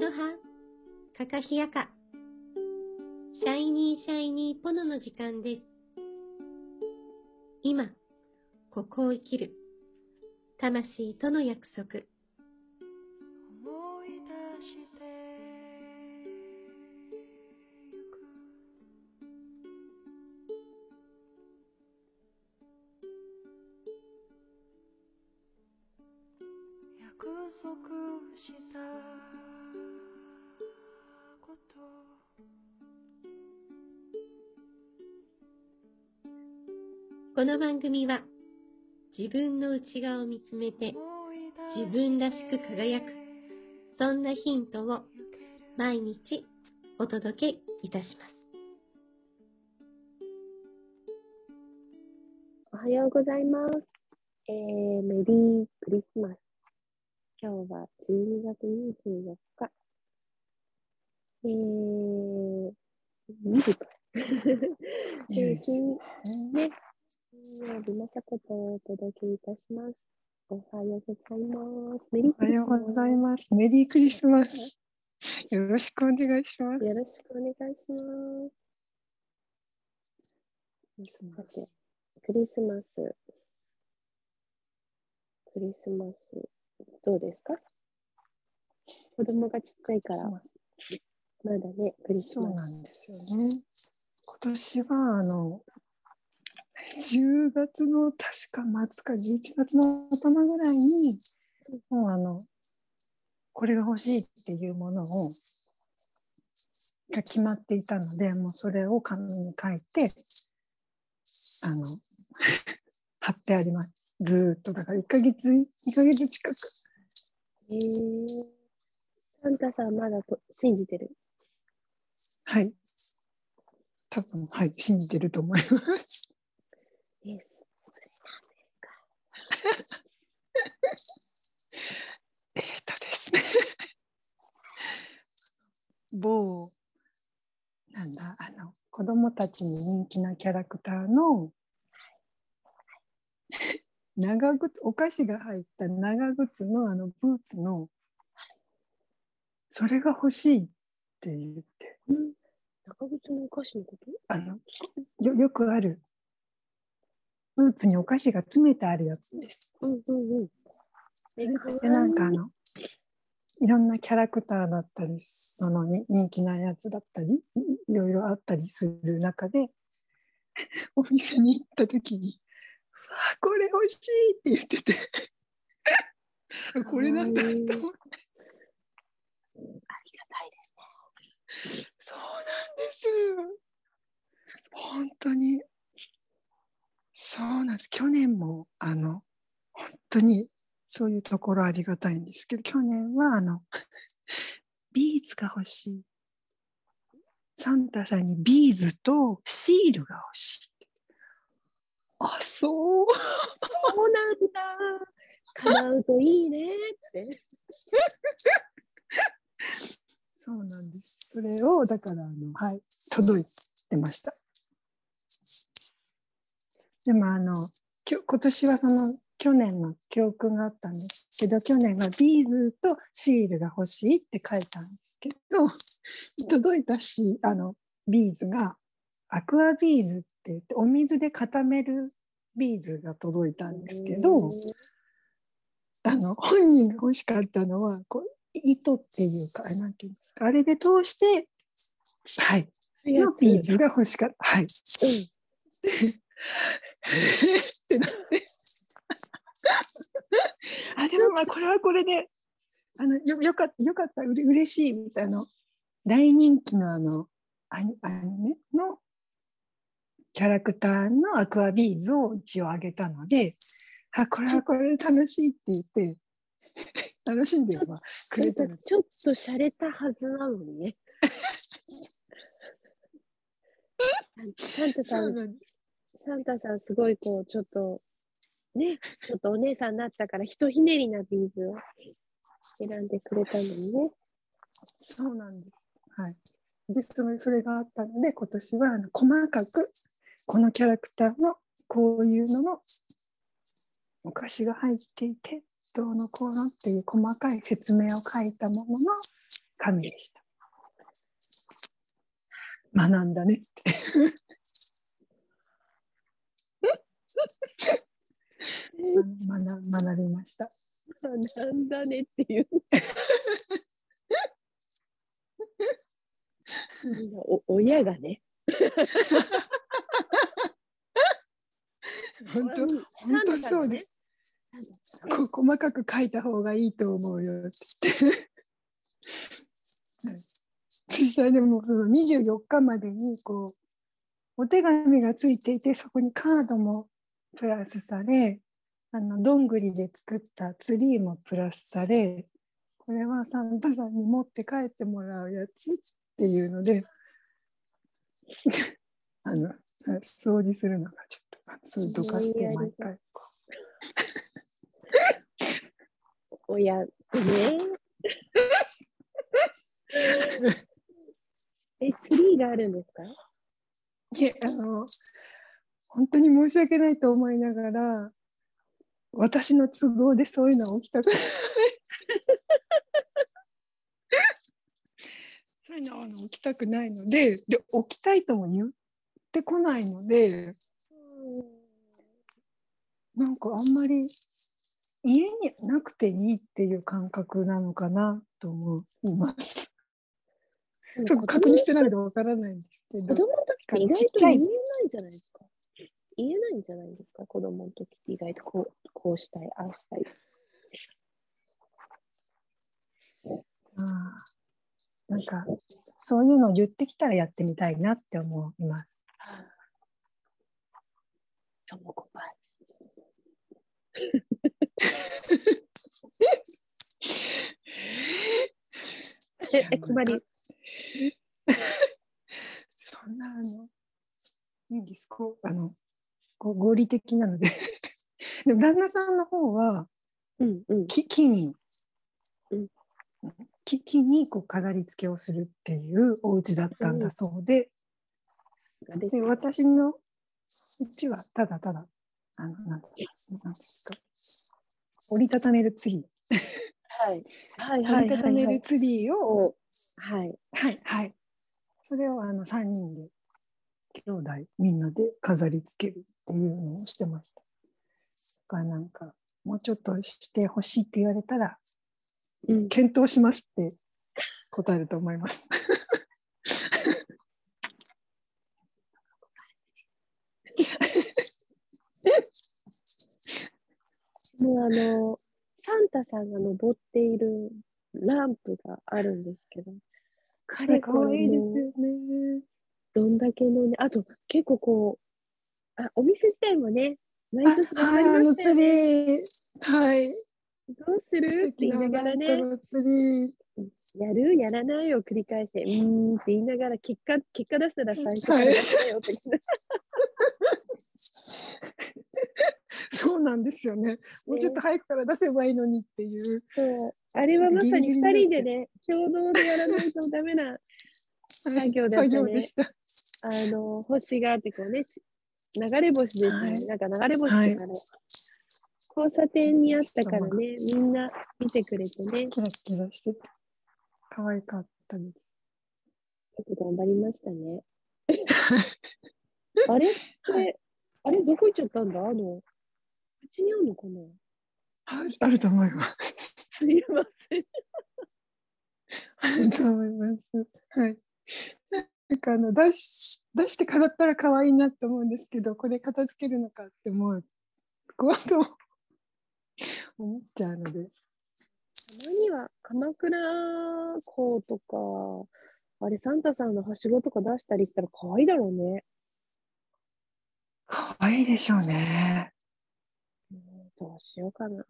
ロハ、カカヒヤカ。シャイニーシャイニーポノの時間です。今、ここを生きる。魂との約束。番組は、自分の内側を見つめて、自分らしく輝く、そんなヒントを毎日お届けいたします。おはようございます。えー、メリークリスマス。今日は12月24日。えー、2時か。えー、金ね、金曜日またことをお届けいたします。おはようございます。メリーおはようございます。メリークリスマス。よろしくお願いします。よろしくお願いします。クリスマスクリスマス。クリスマス、どうですか？子供がちっちゃいから、まだね、クリスそうマス。なんですよね。今年はあの10月の確か末か11月の頭ぐらいにもうあのこれが欲しいっていうものをが決まっていたのでもうそれを紙に書いてあの 貼ってあります。ずーっとだから1ヶ月1ヶ月近くえー、サンタさんまだと信じてる？はい。多分、はい、信じてると思います。えー、それなんですか えーとです。ね。某、なんだ、あの、子供たちに人気なキャラクターの、長靴、お菓子が入った長靴のあのブーツの、それが欲しいって言って、うん。長靴のお菓子のこと？あの、よ、よくある、ブーツにお菓子が詰めてあるやつです。うんうんうん。えでなんかあのいろんなキャラクターだったりそのに人気なやつだったりいいろいろあったりする中で お店に行った時に「うわこれ欲しい!」って言ってて これなんだと思ってありがたいですね。そうなんです本当に去年もあの本当にそういうところありがたいんですけど去年はあの ビーズが欲しい。サンタさんにビーズとシールが欲しい。あそう。そうなんだ。叶うといいねって。そうなんです。それをだからあのはい届いてましたでもあのきょ今年はその去年の教訓があったんですけど去年はビーズとシールが欲しいって書いたんですけど 届いたしあのビーズがアクアビーズって言ってお水で固めるビーズが届いたんですけどあの本人が欲しかったのはこう糸っていうかあれなんていうんですかあれで通してはいうん、のビーズが欲しかった。はい。うん。ってなって。あ、でもまあこれはこれで、あのよよかった、よかった、うれ嬉しいみたいな、大人気のあのアニアニメ？のキャラクターのアクアビーズを一応あげたので、あ、これはこれで楽しいって言って、楽しんではくれた。ちょっと洒落たはずなのにね。サンタさ、んサンタさんすごいこう、ちょっと、ね、ちょっとお姉さんになったから、ひとひねりなビーズを選んでくれたのにね。そうなんです。はい。で、それそれがあったので、今年はあの細かく、このキャラクターのこういうののお菓子が入っていて、どうのこうのっていう細かい説明を書いたものの神でした。学んだねって。学学びました。なんだねっていう。お親がね。本当、本当そうです。こ細かく書いた方がいいと思うよって言って。はいそしたらでもその24日までにこうお手紙がついていてそこにカードもプラスされあのどんぐりで作ったツリーもプラスされこれはサンタさんに持って帰ってもらうやつっていうので あの掃除するのがちょっとそうどかして毎回こ親ね。え、ツリーがあるんですか？ういえあの本当に申し訳ないと思いながら私の都合でそういうのは起きたくない。そういうのは起きたくないのでで起きたいとも言ってこないのでなんかあんまり家になくていいっていう感覚なのかなと思います。ちょっと確認してないのでわからないんですけど。子供の時って意外と言えないじゃないですか。言えないんじゃないですか、子供の時って意外とこうこうしたい、ああしたい。ああなんかそういうのを言ってきたらやってみたいなって思います。ともこばえ、え、困り。そんなあのいいんですかあのこう合理的なので。でも旦那さんの方はうんうん。木木に、うん。木木にこう飾り付けをするっていうお家だったんだそうで、で私のうちはただただあのなんですか。折りたためるツリー、はい。はいは折りたたいはい。はい。めるツリーを、おはい。はいはい。それをあの3人で兄弟みんなで飾り付けるっていうのをしてました。だからなんかもうちょっとしてほしいって言われたらうん。検討しますって答えると思います。もうあの、サンタさんが登っているランプがあるんですけど、かれ可これ愛いですよね。どんだけのね、あと結構こう、あ、お店自体もね、毎年頑張はい、ありましたよね。はい。どうする？って言いながらね。やるやらないを繰り返して、うーんって言いながら、結果、結果出したら最初からやったよって。そうなんですよね。もうちょっと早くから出せばいいのにっていう。そう。あれはまさにギリギリ2人でね、共同でやらないとダメな作業だった作ね業でした。あの、星があってこうね、ち流れ星ですよね。はいなんか流れ星っていうかね、交差点にあったからね、みんな見てくれてね、キラキラしてて。可愛かったです。ちょっと頑張りましたね。あれって、あれどこ行っちゃったんだ？あの、うちにあるのかな？あるあると思います。すいません。あると思います。はい。なんかあの出し出して飾ったら可愛いなって思うんですけど、これ片付けるのかって思う。こうと思っちゃうので。たまには鎌倉港とか、あれサンタさんのはしごとか出したりしたら可愛いだろうね。可愛いでしょうね。うんどうしようかな。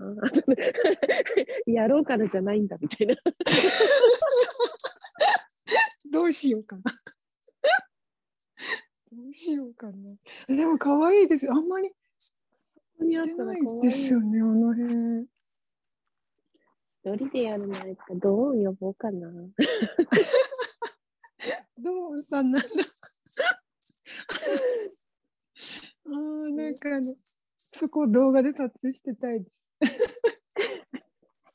やろうかなじゃないんだみたいな。どうしようかな。どうしようかな。でも可愛いですよ。あんまりしてないですよね、あの辺。一人でやるのやったら、ド呼ぼうかな。どうさんなんだ。あなんかあの、そこ動画で撮影してたいです。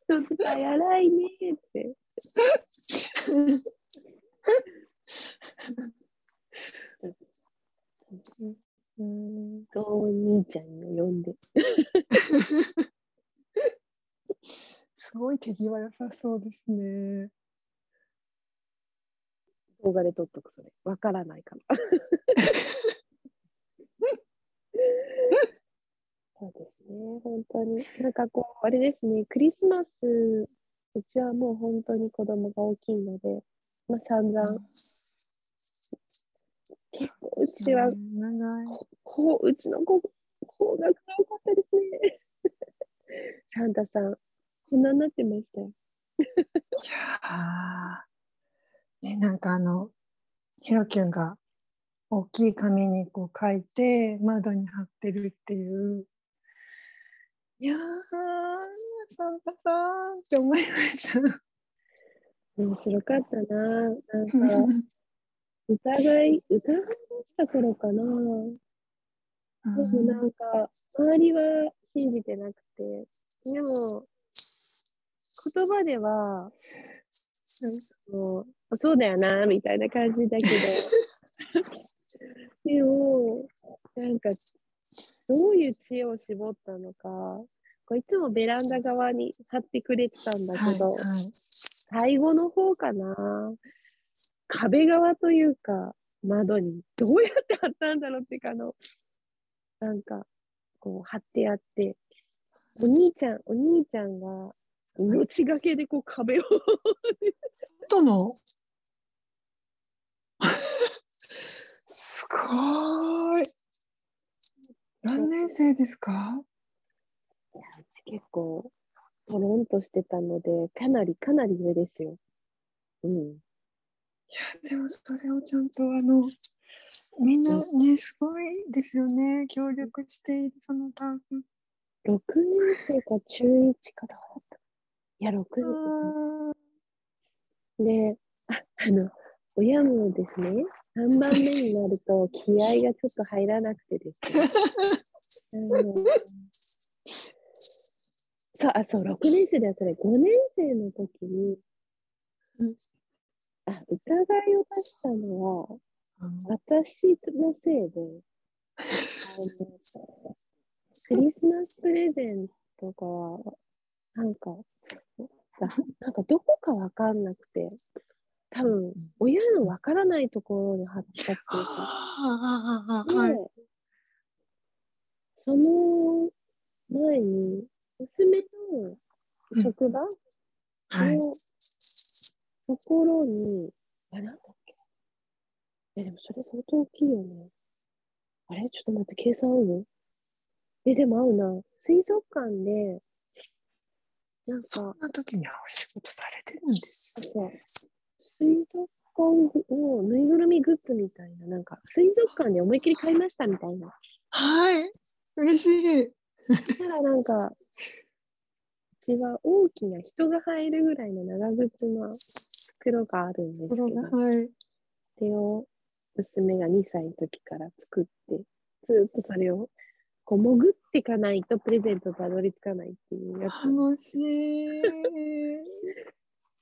人使や荒いねって。うん。とお兄ちゃんを呼んで。すごい手際良さそうですね。動画で撮っとくそれ。わからないかなそうですね本当に。なんかこうあれですねクリスマスうちはもう本当に子供が大きいので、まあ、散々うちは。こう、うちの子、高額が多かったですね。サンタさん、こんなになってましたよ。いやーね、なんかあの、ヒロキュンが大きい紙にこう書いて窓に貼ってるっていう。いやー、サンタさんって思いました。面白かったな。なんか、疑い、疑い出した頃かな。でもなんか、周りは信じてなくて、でも、言葉では、もうそうだよな、みたいな感じだけど、でも、なんか、どういう知恵を絞ったのか、こういつもベランダ側に貼ってくれてたんだはいけど、はい。最後の方かな、壁側というか、窓にどうやって貼ったんだろうっていうか、あの、なんか、こう貼ってあって、お兄ちゃん、お兄ちゃんが命がけでこう壁を外の？すごい。何年生ですか？いやうち結構、トロンとしてたので、かなり、かなり上ですよ。うん。いや、でもそれをちゃんとあの、みんなね、すごいですよね。協力している、そのタンク。6年生か中1かだったいや、6年で、あ、あの、親もですね、3番目になると気合がちょっと入らなくてですね。そう、あ、そう、6年生ではそれ、5年生の時にうん、あ、疑いを出したのは、私のせいで、あのクリスマスプレゼントが、なんか、なんかどこかわかんなくて、多分、親のわからないところに貼ったっていうか、はい。その前に、娘の職場はい。のところに、あ、なんだっけ？え、でもそれ相当大きいよね。あれ？ちょっと待って、計算合う？え、でも合うな。水族館で、なんか、そんな時にはお仕事されてるんです。そう水族館のぬいぐるみグッズみたいな、なんか、水族館で思いっきり買いましたみたいな。はい。嬉しい。たらなんか、うちは大きな人が入るぐらいの長靴の袋があるんですけど、はい。それを娘が2歳の時から作って、ずっとそれをこう潜っていかないとプレゼントたどり着かないっていうやつ楽しい。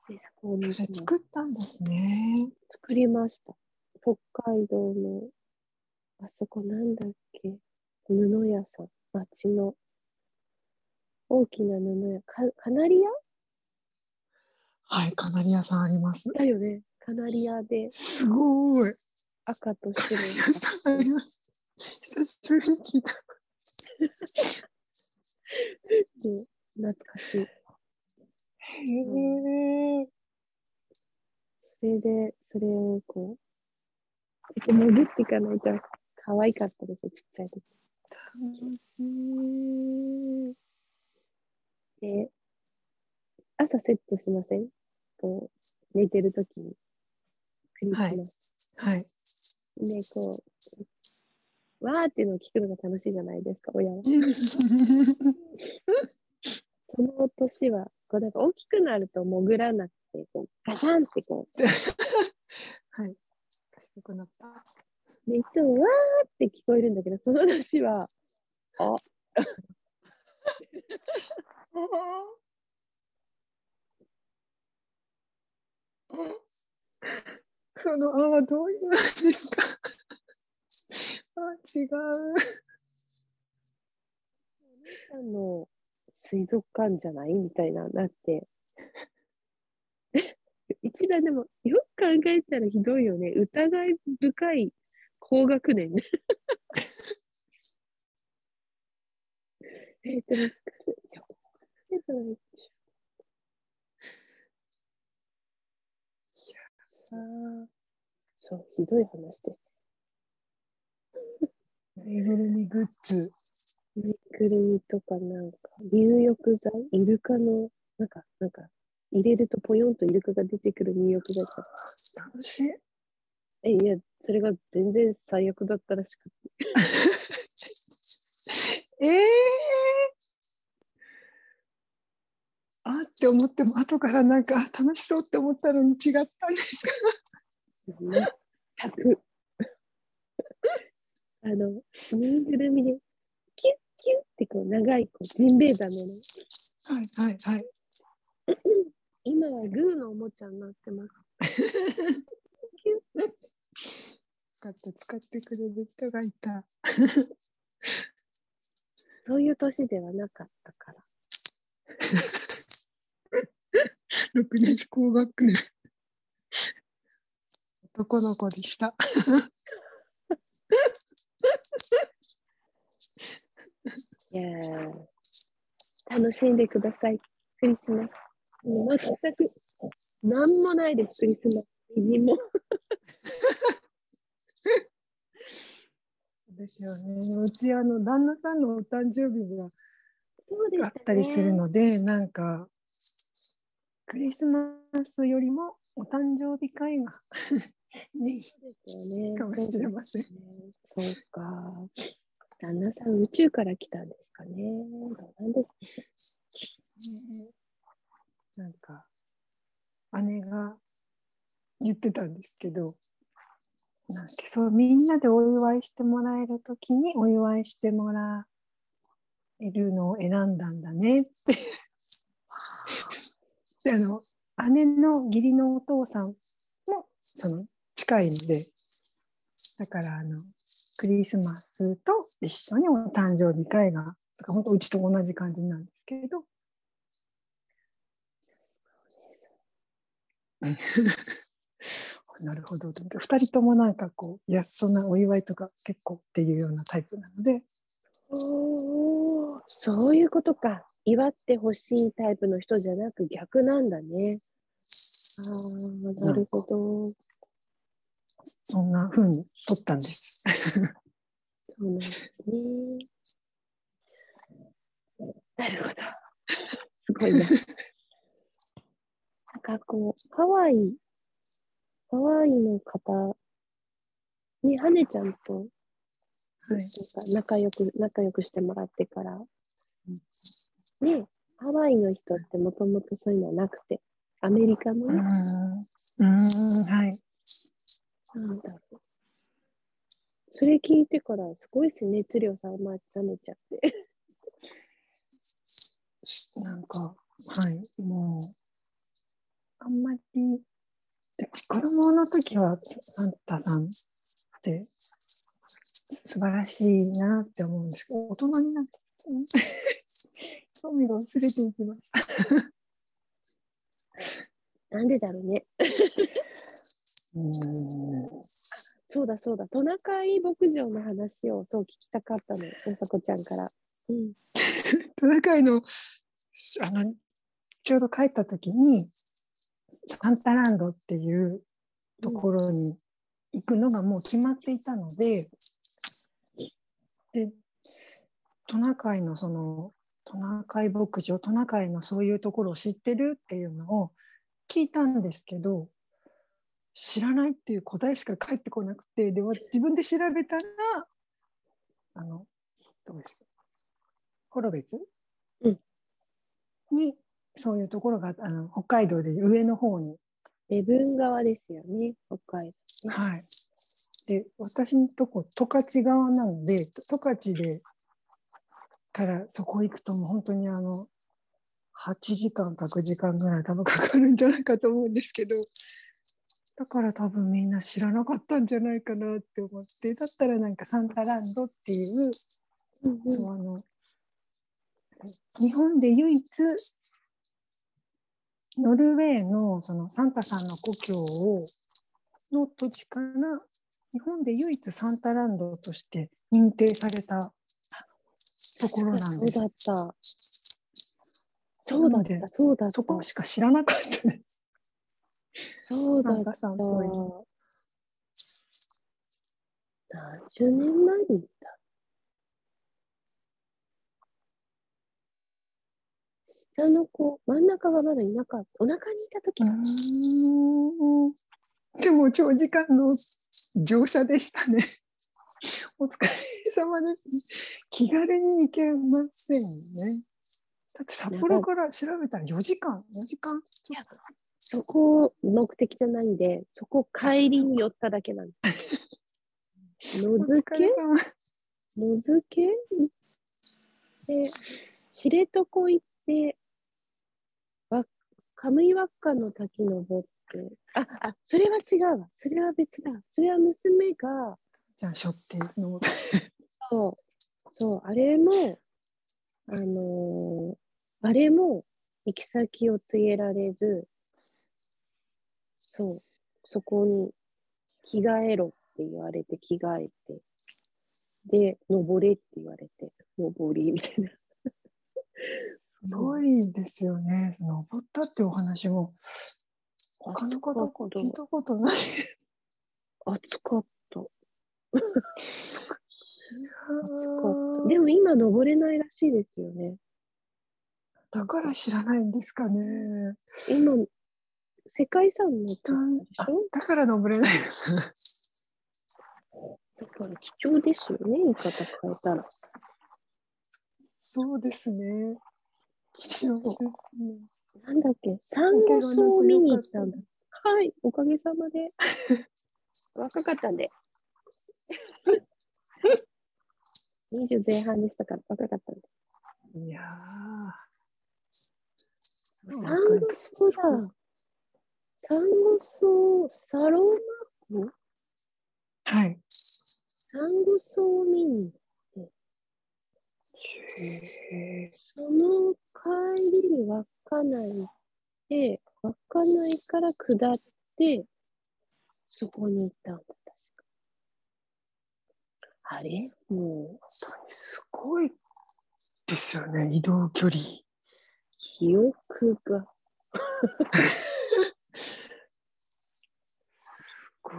で、そこにそれ作ったんですね。作りました。北海道の、あそこなんだっけ、布屋さん、町の大きな布屋、カカナリはい、カナリアさんありますア。だよね。カナリアですごい。赤とカ白ナリアさんありのます。久しぶりに聞いた。で懐かしい。へえ。それで、それをこう、潜っていかないと可愛かったですよ、ちっちゃい時。楽しい。で、朝セットしません？こう、寝てる時に。クリスマス。はい。で、こう、わーっていうのを聞くのが楽しいじゃないですか、親は。その年は、こうなんか大きくなると潜らなくて、こうガシャンってこはい。賢くなった。う、でいつもわーって聞こえるんだけど、その年は、あ、そのあはどういうのですか？あ、違う。あの水族館じゃないみたいななって、さん、でも、よく考えたらひどいよね。疑い深い高学年。えっと、いや、高学年じゃないでしょ。あーそう、ひどい話です。ぬいぐるみグッズ。ぬいぐるみとかなんか、入浴剤イルカの、なんか、なんか、入れるとポヨンとイルカが出てくる入浴剤とか。楽しい。え、いや、それが全然最悪だったらしくて。ええあって思っても後からなんかあ楽しそうって思ったのに違ったんですか？あの、ぬいぐるみで、キュッキュッってこう長いこうジンベエザメの、はいはいはい。今はグーのおもちゃになってます。キュッ使って使ってくれる人がいた。そういう年ではなかったから。6年高学年。男の子でした。いやー楽しんでください。クリスマス。もう全く、なんもないです、クリスマス。みじんも。ですよね。うちあの旦那さんのお誕生日がそうでした、ね。あったりするので、なんかクリスマスよりもお誕生日会がね ね。かもしれません。そうか。旦那さん、宇宙から来たんですかね。なんですかねなんか姉が言ってたんですけどなんかそうみんなでお祝いしてもらえる時にお祝いしてもらえるのを選んだんだねってであの姉の義理のお父さんもその近いのでだからあのクリスマスと一緒にお誕生日会がか本当うちと同じ感じなんですけれど。なるほど。と思って2人ともなんかこういやそんなお祝いとか結構っていうようなタイプなので。おーそういうことか。祝ってほしいタイプの人じゃなく逆なんだね。ああ、なるほど。そんな風に取ったんです。そうなんですね。なるほど。すごいな。なんかこう、ハワイ、ハワイの方に、ハネちゃんとはい、なんか仲良く、仲良くしてもらってから、ね、ハワイの人ってもともとそういうのはなくて、アメリカのね、んうーんはいなんだろう。それ聞いてから、すごいですね、熱量さま冷めちゃって。なんかはいもうあんまり子供の時はサンタさんって素晴らしいなって思うんですけど大人になってうん？興味が薄れていきました。なんでだろうね。うーんそうだそうだ、トナカイ牧場の話をそう聞きたかったの、まさこちゃんから。うん。トナカイのあのちょうど帰った時にサンタランドっていうところに行くのがもう決まっていたので、でトナカイのそのトナカイ牧場トナカイのそういうところを知ってるっていうのを聞いたんですけど知らないっていう答えしか返ってこなくてで自分で調べたらあのどうですか幌別、うんにそういうところがあの北海道で上の方に礼文川ですよね、北海道。はい。で、私のとこ、十勝側なので、十勝でからそこ行くともう本当にあの、8時間か9時間ぐらい多分かかるんじゃないかと思うんですけど、だから多分みんな知らなかったんじゃないかなって思って、だったらなんかサンタランドっていう、うんうん。そうあの、日本で唯一ノルウェーのそのサンタさんの故郷をの土地から日本で唯一サンタランドとして認定されたところなんです。そうだった。そうだった、そうだった。そこしか知らなかったです。そうだった。さん何十年前に行った下の子、真ん中がまだいなかった。お腹にいた時でも長時間の乗車でしたね。お疲れ様です。気軽に行けませんね。だって札幌から調べたら4時間、4時間ちょっと。そこ目的じゃないんで、そこ帰りに寄っただけなんです。のおずけ様のずけ？行って、知床行って、わカムイワッカの滝登って、あ、あ、それは違うわ。それは別だ。それは娘が、じゃあ、しょっての。そう、そう、あれも、あのーあれも行き先を告げられず、そう、そこに着替えろって言われて着替えて、で、登れって言われて、登りみたいな。すごいですよね。登ったってお話も、他の方から聞いたことない。暑かっ。でも今登れないらしいですよね。だから知らないんですかね。今、世界遺産になっちゃったであしょだから登れない。だから貴重ですよね、言い方変えたら。そうですね。貴重ですね。なんだっけ、サンゴ礁を見に行ったんだ。はい、おかげさまで。若かったんで。20前半でしたから、若かったんで。いやー。サンゴ礁だ。サンゴ礁、サローマ湖はい。サンゴ礁を見に行って、へその帰りに稚内行って、稚内から下って、そこに行ったんです。あれ？もう、すごいですよね、移動距離。記憶が。すごい。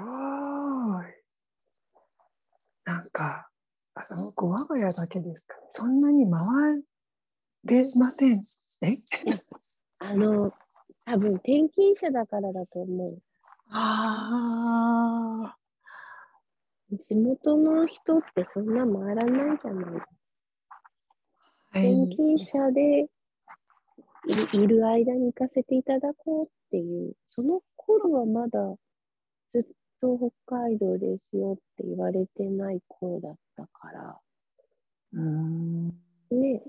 なんか、あの、こう我が家だけですかね。そんなに回れません。え？あの、多分転勤者だからだと思う。あ地元の人ってそんな回らないじゃない。転い。勤者でいいる間に行かせていただこうっていう、その頃はまだずっと北海道ですよって言われてない頃だったから、うーん。ね、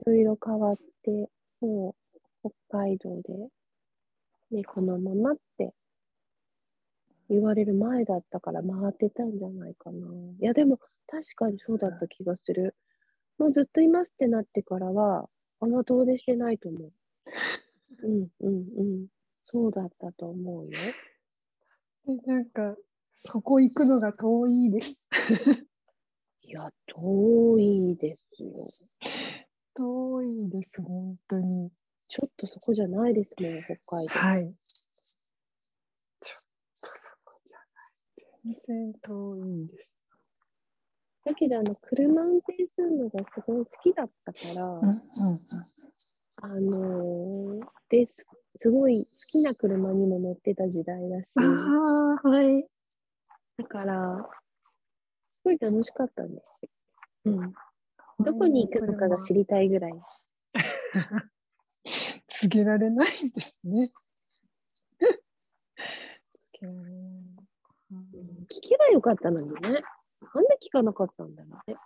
いろいろ変わって、もう北海道で、ね、このままって言われる前だったから回ってたんじゃないかな。いや、でも確かにそうだった気がする。もうずっといますってなってからは、あんま遠出してないと思う。うんうんうん。そうだったと思うよ。でなんか、そこ行くのが遠いです。いや、遠いですよ。遠いです、本当に。ちょっとそこじゃないですもん、北海道。はい。ちょっとそこじゃない。全然遠いです。だけど、あの、車運転するのがすごい好きだったから、うんうんうん。あのーです、すごい好きな車にも乗ってた時代だし、ああ、はい。だから、すごい楽しかったんですよ。うん。どこに行くのかが知りたいぐらい。告げられないですね。告げられないうん聞けばよかったのにね。なんで聞かなかったんだろうね。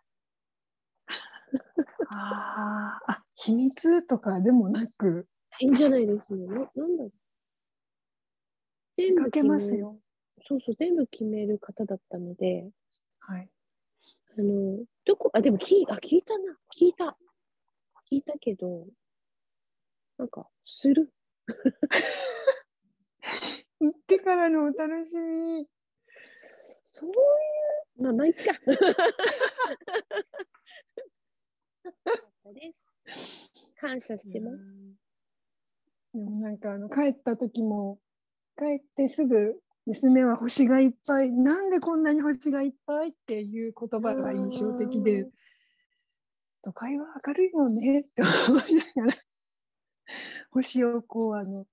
あーあ、秘密とかでもなく、いいんじゃないですよ。ななんだろう。全部かけますよ。そうそう、全部決める方だったので、はい。あの、どこ、あ、でも聞い、あ、聞いたな。聞いた。聞いたけど、なんか、する。行ってからのお楽しみ。そういう、まあ、まあ、いっか。感謝してます。でもなんかあの帰った時も帰ってすぐ娘は星がいっぱいなんでこんなに星がいっぱいっていう言葉が印象的で都会は明るいもんねって思いながら星をこうあの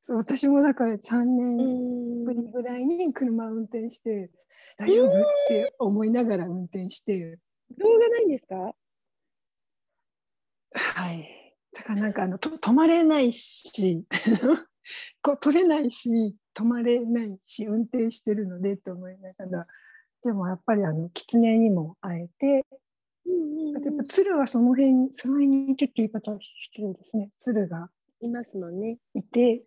そう私もだから3う年ぶりん。ぐらいに車を運転して大丈夫って思いながら運転して。動画ないんですか？はい。だからなんかあのと止まれないし こう取れないし止まれないし運転してるのでと思いながら。でもやっぱりあの狐にも会えて。うんあとやっぱ鶴はその辺その辺にいてって言い方は失礼ですね。鶴がいますもんね。いて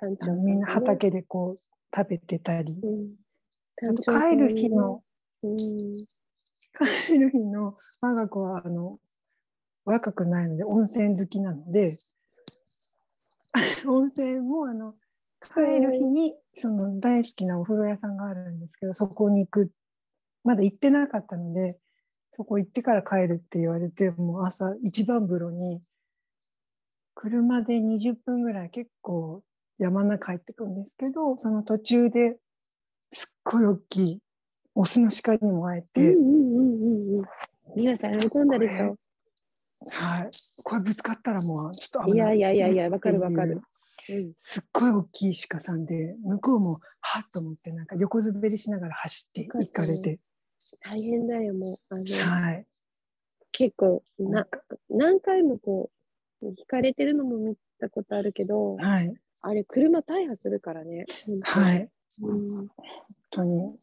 山頂さんあのみんなね。畑でこう食べてたりうん。あと帰る日のうん。帰る日の我が子はあの若くないので温泉好きなので 温泉もあの帰る日にその大好きなお風呂屋さんがあるんですけどそこに行くまだ行ってなかったのでそこ行ってから帰るって言われてもう朝一番風呂に車で20分ぐらい結構山の中入ってくるんですけどその途中ですっごい大きいオスの鹿にも会えて。うんうんうんうんうん。皆さん喜んだでしょ？はい、これぶつかったらもうちょっとい危ないやいやいやいや、わかるわかるう。うん。すっごい大きい鹿さんで向こうもはっと思ってなんか横滑りしながら走って行かれて、大変だよ、もう。あの、はい、結構な何回もこう引かれてるのも見たことあるけどはい、あれ車大破するからね。はい、うん。本当に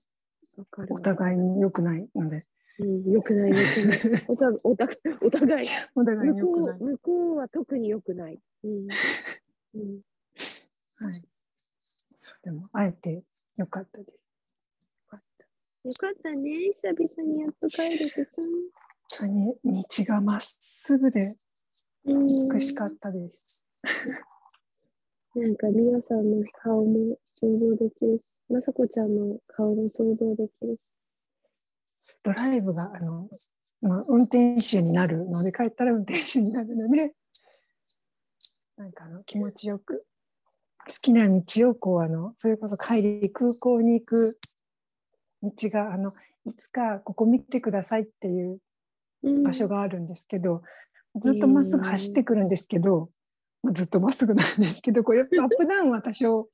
お互いに良くないので、うん、よくないよくない。おたおたお互い お互いに向こう向こうは特によくない、うん。うん、はい、そうでも会えてよかったです。よかった。よかったね久々にやっと帰れてさ、本当に道がまっすぐでうん、美しかったです。なんか美和さんの顔も想像できるしまさこちゃんの顔も想像できるしドライブがあの、まあ、運転手になるので帰ったら運転手になるのでなんかあの気持ちよく好きな道をこうあのそれこそ帰り空港に行く道があのいつかここ見てくださいっていううん場所があるんですけど、ずっとまっすぐ走ってくるんですけど、まあずっとまっすぐなんですけどこれやっぱアップダウンは多少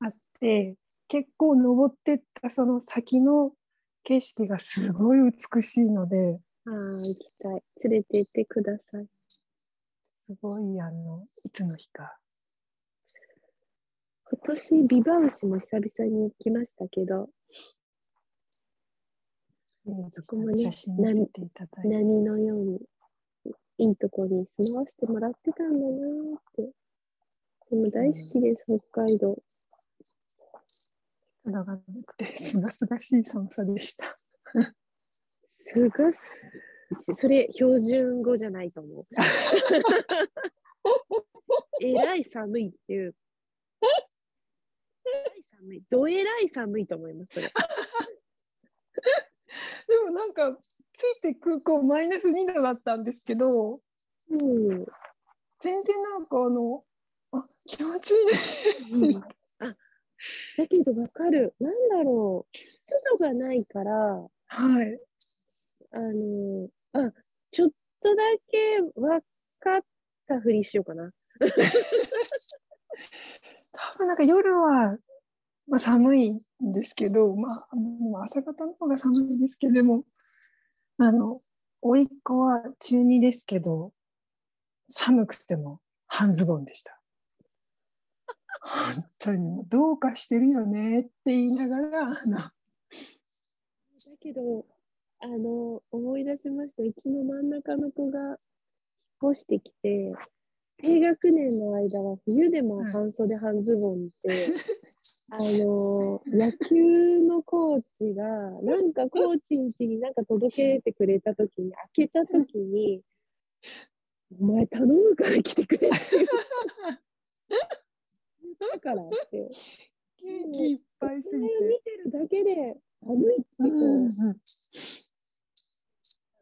あって結構登ってったその先の景色がすごい美しいので。ああ、行きたい。連れて行ってください。すごいあのいつの日か。今年、ビバウシも久々に行きましたけど、こもね写真見せていただいて。何のように、いいとこに住まわせてもらってたんだなーって。でも大好きです、北海道。つながなくてすがすがしい寒さでした。すがす、それ標準語じゃないと思う。えらい寒いっていう。えらい寒い。どえらい寒いと思います、それ。でもなんかついて空港マイナス2度だったんですけどうん。全然なんかあのあ気持ちいいねうんあだけどわかる。なんだろう。湿度がないから、はいあの、あ、ちょっとだけ分かったふりしようかな。多分なんか夜は、まあ、寒いんですけど、まあ、まあ朝方の方が寒いですけどでもあの甥っ子は中2ですけど寒くても半ズボンでした。本当にどうかしてるよねって言いながらあのだけど、あの、思い出しました。うちの真ん中の子が引っ越してきて、低学年の間は冬でも半袖半ズボンって、あの、野球のコーチが、なんかコーチん家になんか届けてくれたときに、開けたときに、お前頼むから来てくれって言うったからって。元気いっぱいすぎそれを見て。てるだけで寒いってこう、うんうん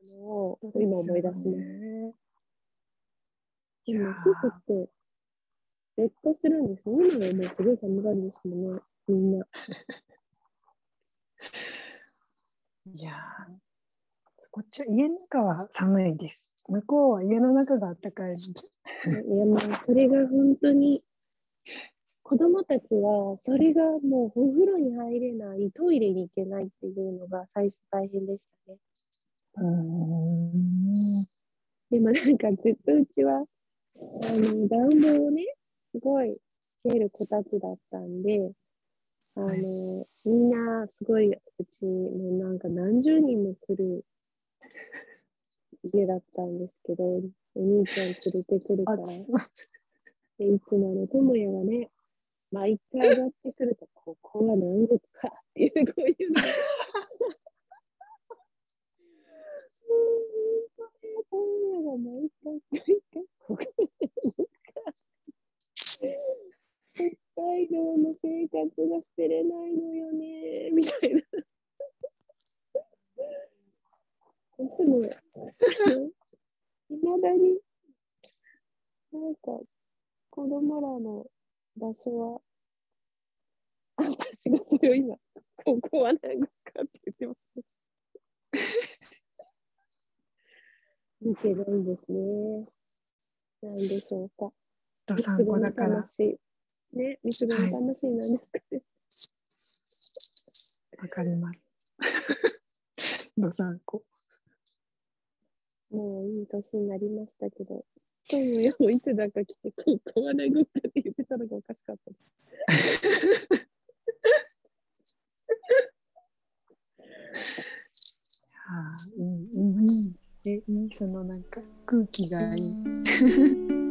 あのを今思い出す。ねでも、夫婦って、劣化するんですね。今はもうすごい寒がりですもんね、みんな。いやーこっちは家の中は寒いです。向こうは家の中が暖かいので。いや、もう、それが本当に、子供たちは、それがもうお風呂に入れない、トイレに行けないっていうのが最初大変でしたね。うん。でもなんかずっとうちは、あの、暖房をね、すごいつける子たちだったんで、あの、はいみんなすごい、うちもうなんか何十人も来る家だったんですけど、お兄ちゃん連れてくるから、暑でいつもあの、智也がね、毎回上がってくると、ここは南国かっていう、こういうのが。もう本当に智也が毎回、毎回、ここ。北海道の生活が捨てれないのよね、みたいな。いつも、いまだに、なんか、子供らの場所は、私がそれを今、ここは何かって言ってます。抜けないんですね。なんでしょうか。どさんこだから。ね、三つ子の楽しいなんですかね。わかります。どさんこ。もういい年になりましたけど、今日もいつだか来て、ここは何かって言ってたのがおかしかったです。ああ、いい、いい、いい。え、いい、そのなんか空気がいい。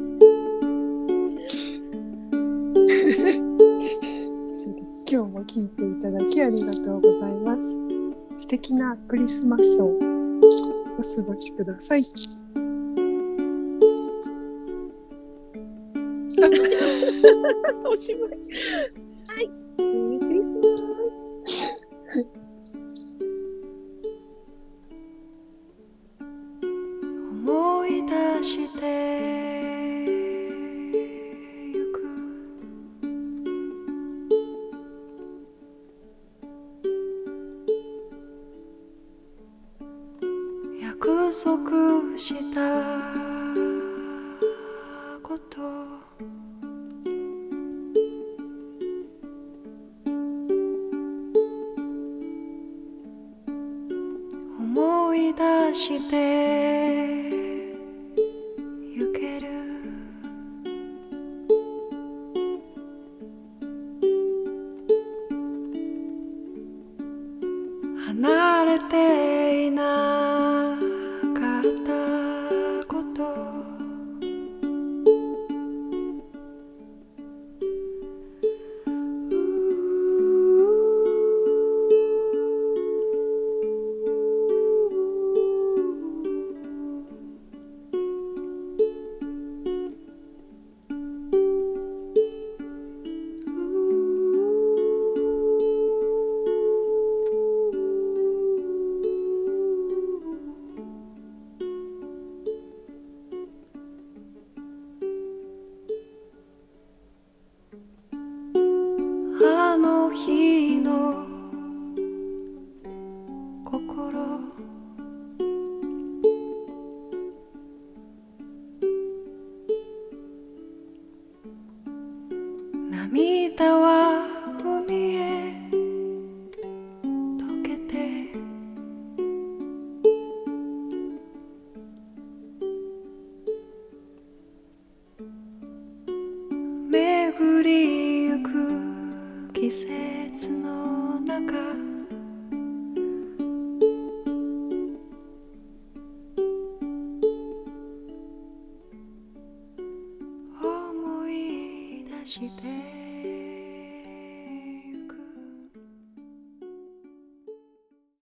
今日も聞いていただきありがとうございます。素敵なクリスマスをお過ごしください。おしまい。